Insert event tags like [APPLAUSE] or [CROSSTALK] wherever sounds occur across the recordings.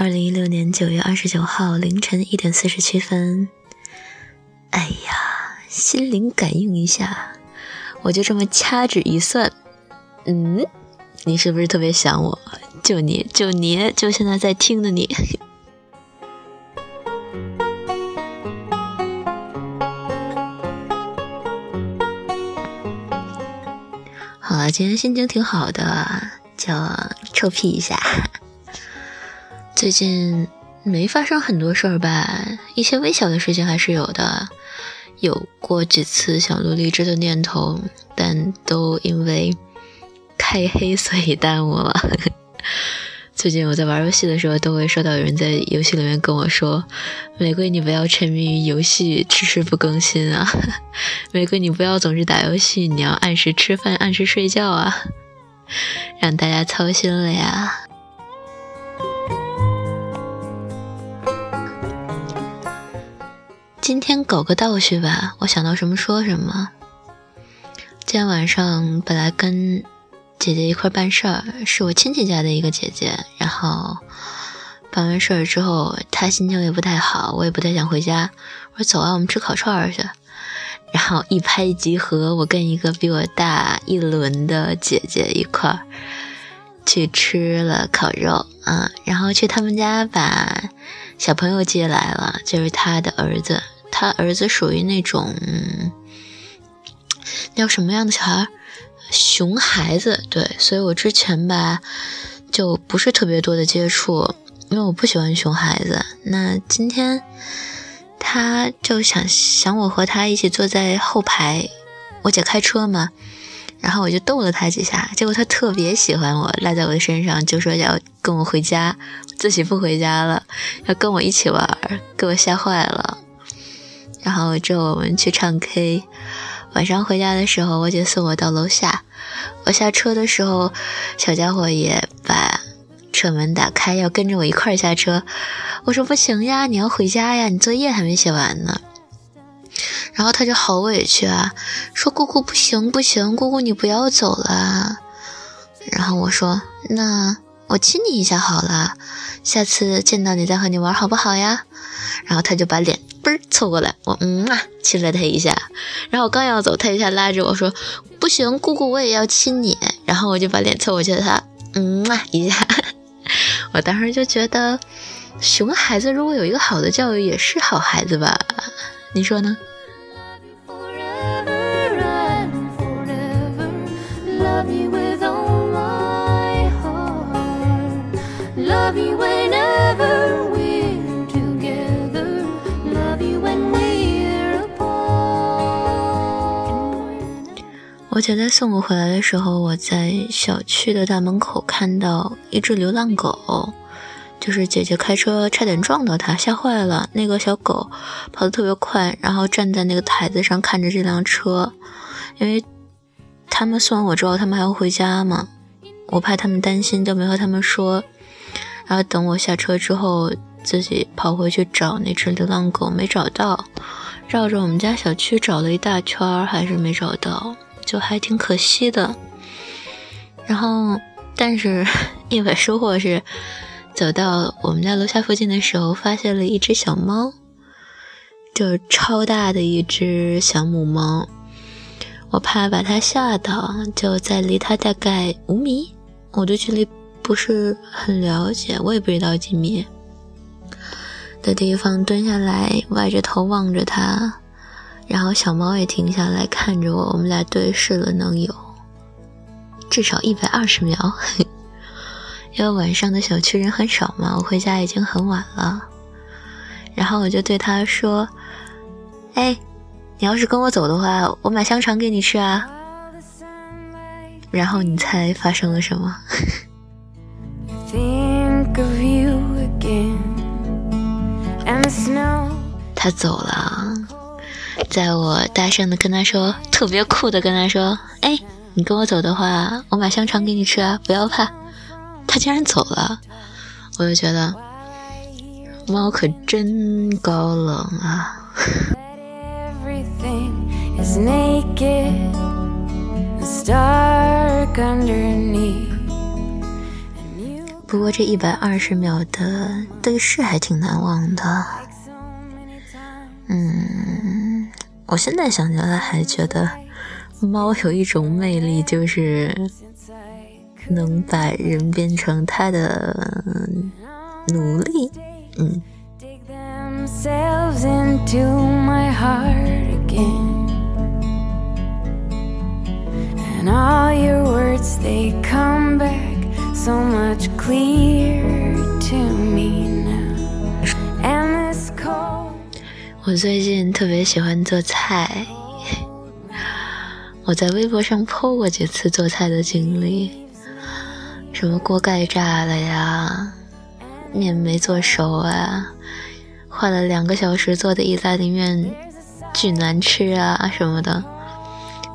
二零一六年九月二十九号凌晨一点四十七分。哎呀，心灵感应一下，我就这么掐指一算，嗯，你是不是特别想我？就你就你就现在在听的你。[LAUGHS] 好了，今天心情挺好的，就臭屁一下。最近没发生很多事儿吧，一些微小的事情还是有的。有过几次想录荔枝的念头，但都因为开黑所以耽误了。[LAUGHS] 最近我在玩游戏的时候，都会收到有人在游戏里面跟我说：“玫瑰，你不要沉迷于游戏，迟迟不更新啊！[LAUGHS] 玫瑰，你不要总是打游戏，你要按时吃饭，按时睡觉啊！” [LAUGHS] 让大家操心了呀。今天搞个倒叙吧，我想到什么说什么。今天晚上本来跟姐姐一块办事儿，是我亲戚家的一个姐姐。然后办完事儿之后，她心情也不太好，我也不太想回家。我说走啊，我们吃烤串儿去。然后一拍即合，我跟一个比我大一轮的姐姐一块儿去吃了烤肉啊，然后去他们家把。小朋友接来了，就是他的儿子。他儿子属于那种叫什么样的小孩？熊孩子。对，所以我之前吧就不是特别多的接触，因为我不喜欢熊孩子。那今天他就想想我和他一起坐在后排，我姐开车嘛。然后我就逗了他几下，结果他特别喜欢我，赖在我的身上，就说要跟我回家，自己不回家了，要跟我一起玩，给我吓坏了。然后之后我们去唱 K，晚上回家的时候，我姐送我到楼下，我下车的时候，小家伙也把车门打开，要跟着我一块下车。我说不行呀，你要回家呀，你作业还没写完呢。然后他就好委屈啊，说姑姑不行不行，姑姑你不要走了。然后我说那我亲你一下好了，下次见到你再和你玩好不好呀？然后他就把脸嘣凑过来，我嗯啊亲了他一下。然后我刚要走，他一下拉着我说不行，姑姑我也要亲你。然后我就把脸凑过去，他嗯啊一下。[LAUGHS] 我当时就觉得，熊孩子如果有一个好的教育，也是好孩子吧？你说呢？我姐在送我回来的时候，我在小区的大门口看到一只流浪狗，就是姐姐开车差点撞到它，吓坏了。那个小狗跑得特别快，然后站在那个台子上看着这辆车，因为他们送完我之后，他们还要回家嘛，我怕他们担心，就没和他们说。然后等我下车之后，自己跑回去找那只流浪狗，没找到，绕着我们家小区找了一大圈，还是没找到。就还挺可惜的，然后，但是意外收获是，走到我们家楼下附近的时候，发现了一只小猫，就是超大的一只小母猫。我怕把它吓到，就在离它大概五米，我对距离不是很了解，我也不知道几米的地方蹲下来，歪着头望着它。然后小猫也停下来看着我，我们俩对视了，能有至少一百二十秒。[LAUGHS] 因为晚上的小区人很少嘛，我回家已经很晚了。然后我就对他说：“哎，你要是跟我走的话，我买香肠给你吃啊。”然后你猜发生了什么？他走了。在我大声的跟他说，特别酷的跟他说：“哎，你跟我走的话，我买香肠给你吃啊，不要怕。”他竟然走了，我就觉得猫可真高冷啊！不过这一百二十秒的对视还挺难忘的。嗯，我现在想起来还觉得猫有一种魅力，就是能把人变成它的奴隶。嗯。我最近特别喜欢做菜。我在微博上 po 过几次做菜的经历什么锅盖炸了呀面没做熟啊花了两个小时做的意大利面巨难吃啊什么的。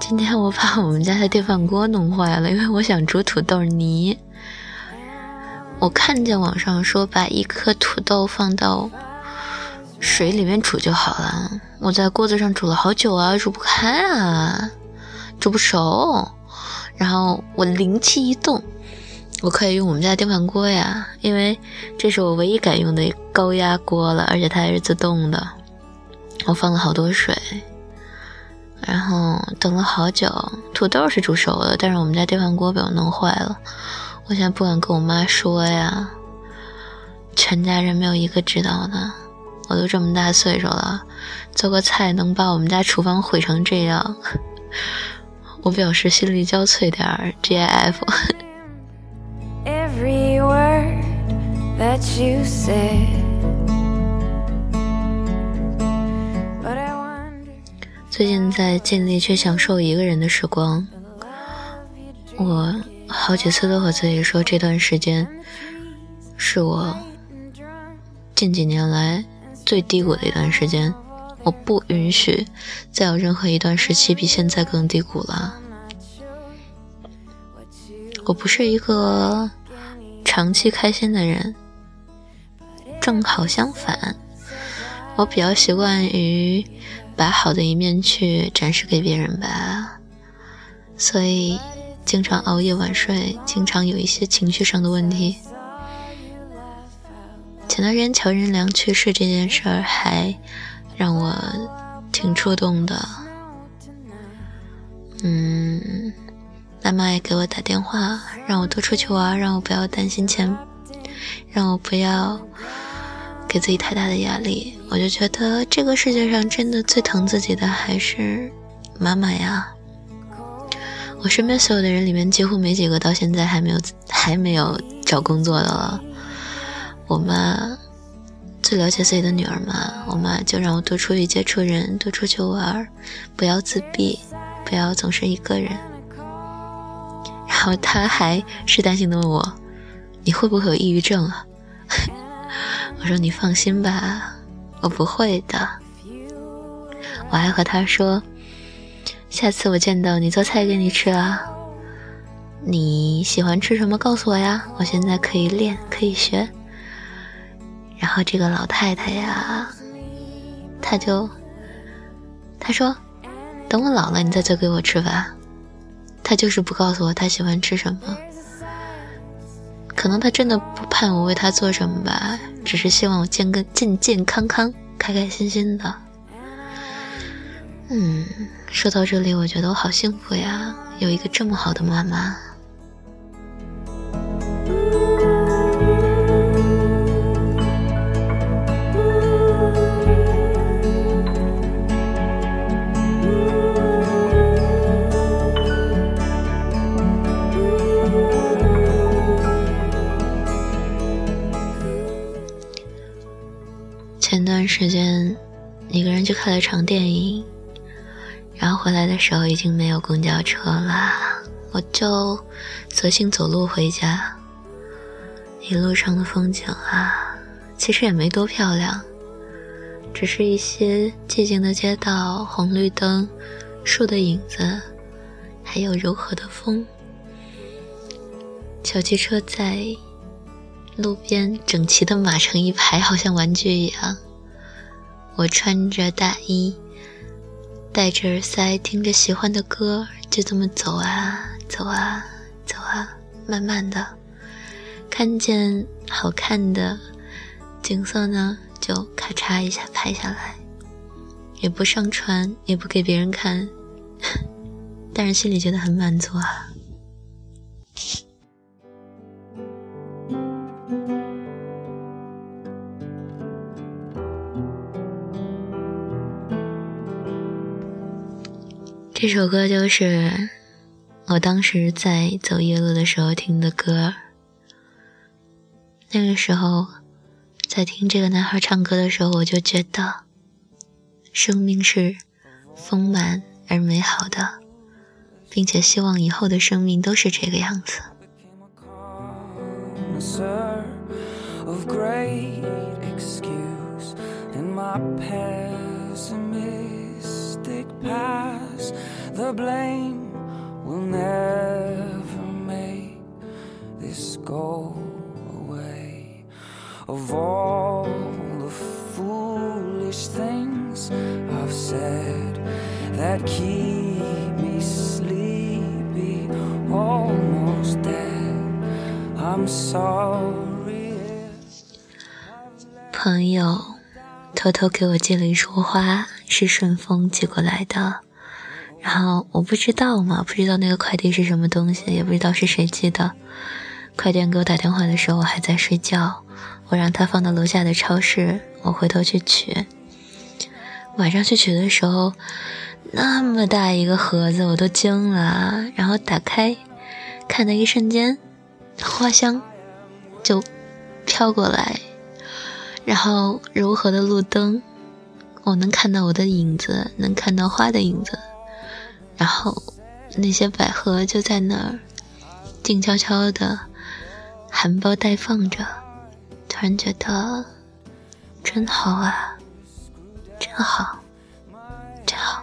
今天我把我们家的电饭锅弄坏了因为我想煮土豆泥。我看见网上说把一颗土豆放到水里面煮就好了。我在锅子上煮了好久啊，煮不开啊，煮不熟。然后我灵机一动，我可以用我们家电饭锅呀，因为这是我唯一敢用的高压锅了，而且它还是自动的。我放了好多水，然后等了好久，土豆是煮熟了，但是我们家电饭锅被我弄坏了。我现在不敢跟我妈说呀，全家人没有一个知道的。我都这么大岁数了，做个菜能把我们家厨房毁成这样，我表示心力交瘁点儿。GIF。最近在尽力去享受一个人的时光，我。好几次都和自己说，这段时间是我近几年来最低谷的一段时间，我不允许再有任何一段时期比现在更低谷了。我不是一个长期开心的人，正好相反，我比较习惯于把好的一面去展示给别人吧，所以。经常熬夜晚睡，经常有一些情绪上的问题。前段时间乔任梁去世这件事儿还让我挺触动的。嗯，妈妈也给我打电话，让我多出去玩，让我不要担心钱，让我不要给自己太大的压力。我就觉得这个世界上真的最疼自己的还是妈妈呀。我身边所有的人里面，几乎没几个到现在还没有还没有找工作的了。我妈最了解自己的女儿嘛，我妈就让我多出去接触人，多出去玩，不要自闭，不要总是一个人。然后她还试探性的问我：“你会不会有抑郁症啊？” [LAUGHS] 我说：“你放心吧，我不会的。”我还和她说。下次我见到你做菜给你吃啊！你喜欢吃什么？告诉我呀！我现在可以练，可以学。然后这个老太太呀，她就她说：“等我老了，你再做给我吃吧。”她就是不告诉我她喜欢吃什么。可能她真的不盼我为她做什么吧，只是希望我健个健健康康、开开心心的。嗯，说到这里，我觉得我好幸福呀，有一个这么好的妈妈。了场电影。然后回来的时候已经没有公交车了，我就索性走路回家。一路上的风景啊，其实也没多漂亮，只是一些寂静的街道、红绿灯、树的影子，还有柔和的风。小汽车在路边整齐的码成一排，好像玩具一样。我穿着大衣。戴着耳塞，听着喜欢的歌，就这么走啊走啊走啊，慢慢的，看见好看的景色呢，就咔嚓一下拍下来，也不上传，也不给别人看，[LAUGHS] 但是心里觉得很满足啊。这首歌就是我当时在走夜路的时候听的歌。那个时候，在听这个男孩唱歌的时候，我就觉得，生命是丰满而美好的，并且希望以后的生命都是这个样子。The blame will never make this go away. Of all the foolish things I've said that keep me sleepy, almost dead. I'm sorry. 朋友偷偷给我寄了一束花，是顺丰寄过来的。 然后我不知道嘛，不知道那个快递是什么东西，也不知道是谁寄的。快递员给我打电话的时候，我还在睡觉。我让他放到楼下的超市，我回头去取。晚上去取的时候，那么大一个盒子，我都惊了。然后打开，看的一瞬间，花香就飘过来，然后柔和的路灯，我能看到我的影子，能看到花的影子。然后，那些百合就在那儿静悄悄的含苞待放着，突然觉得真好啊，真好，真好。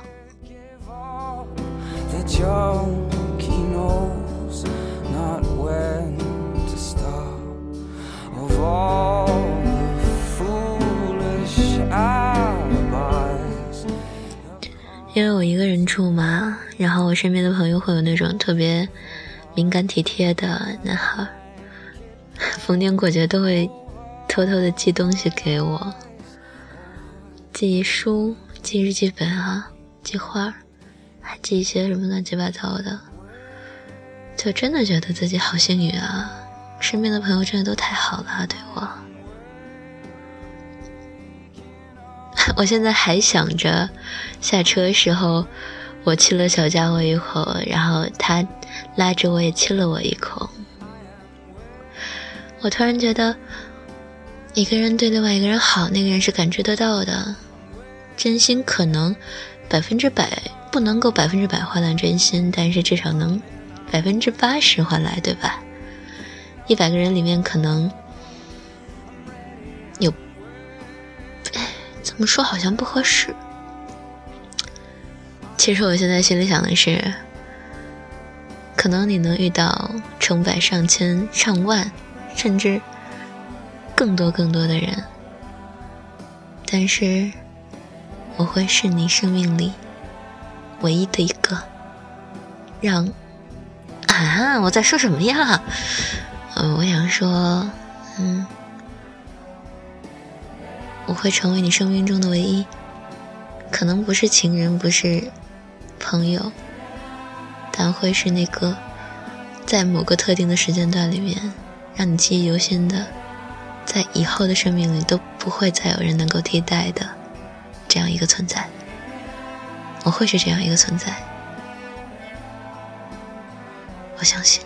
因为我一个人住嘛，然后我身边的朋友会有那种特别敏感体贴的男孩，[LAUGHS] 逢年过节都会偷偷的寄东西给我，寄书、寄日记本啊，寄花，还寄一些什么乱七八糟的，就真的觉得自己好幸运啊！身边的朋友真的都太好了，对我。我现在还想着，下车时候我亲了小家伙一口，然后他拉着我也亲了我一口。我突然觉得，一个人对另外一个人好，那个人是感觉得到的，真心可能百分之百不能够百分之百换来真心，但是至少能百分之八十换来，对吧？一百个人里面可能。怎么说好像不合适。其实我现在心里想的是，可能你能遇到成百上千上万，甚至更多更多的人，但是我会是你生命里唯一的一个。让啊，我在说什么呀？嗯，我想说，嗯。我会成为你生命中的唯一，可能不是情人，不是朋友，但会是那个在某个特定的时间段里面让你记忆犹新的，在以后的生命里都不会再有人能够替代的这样一个存在。我会是这样一个存在，我相信。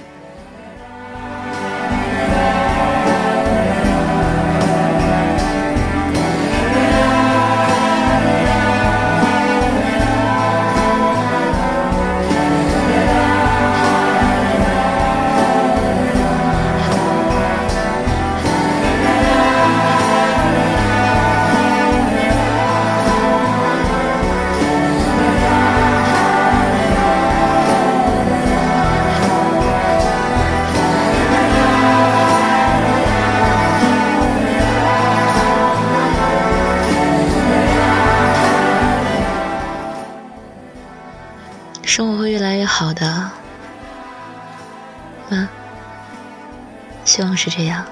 生活会越来越好的，啊，希望是这样。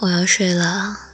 我要睡了。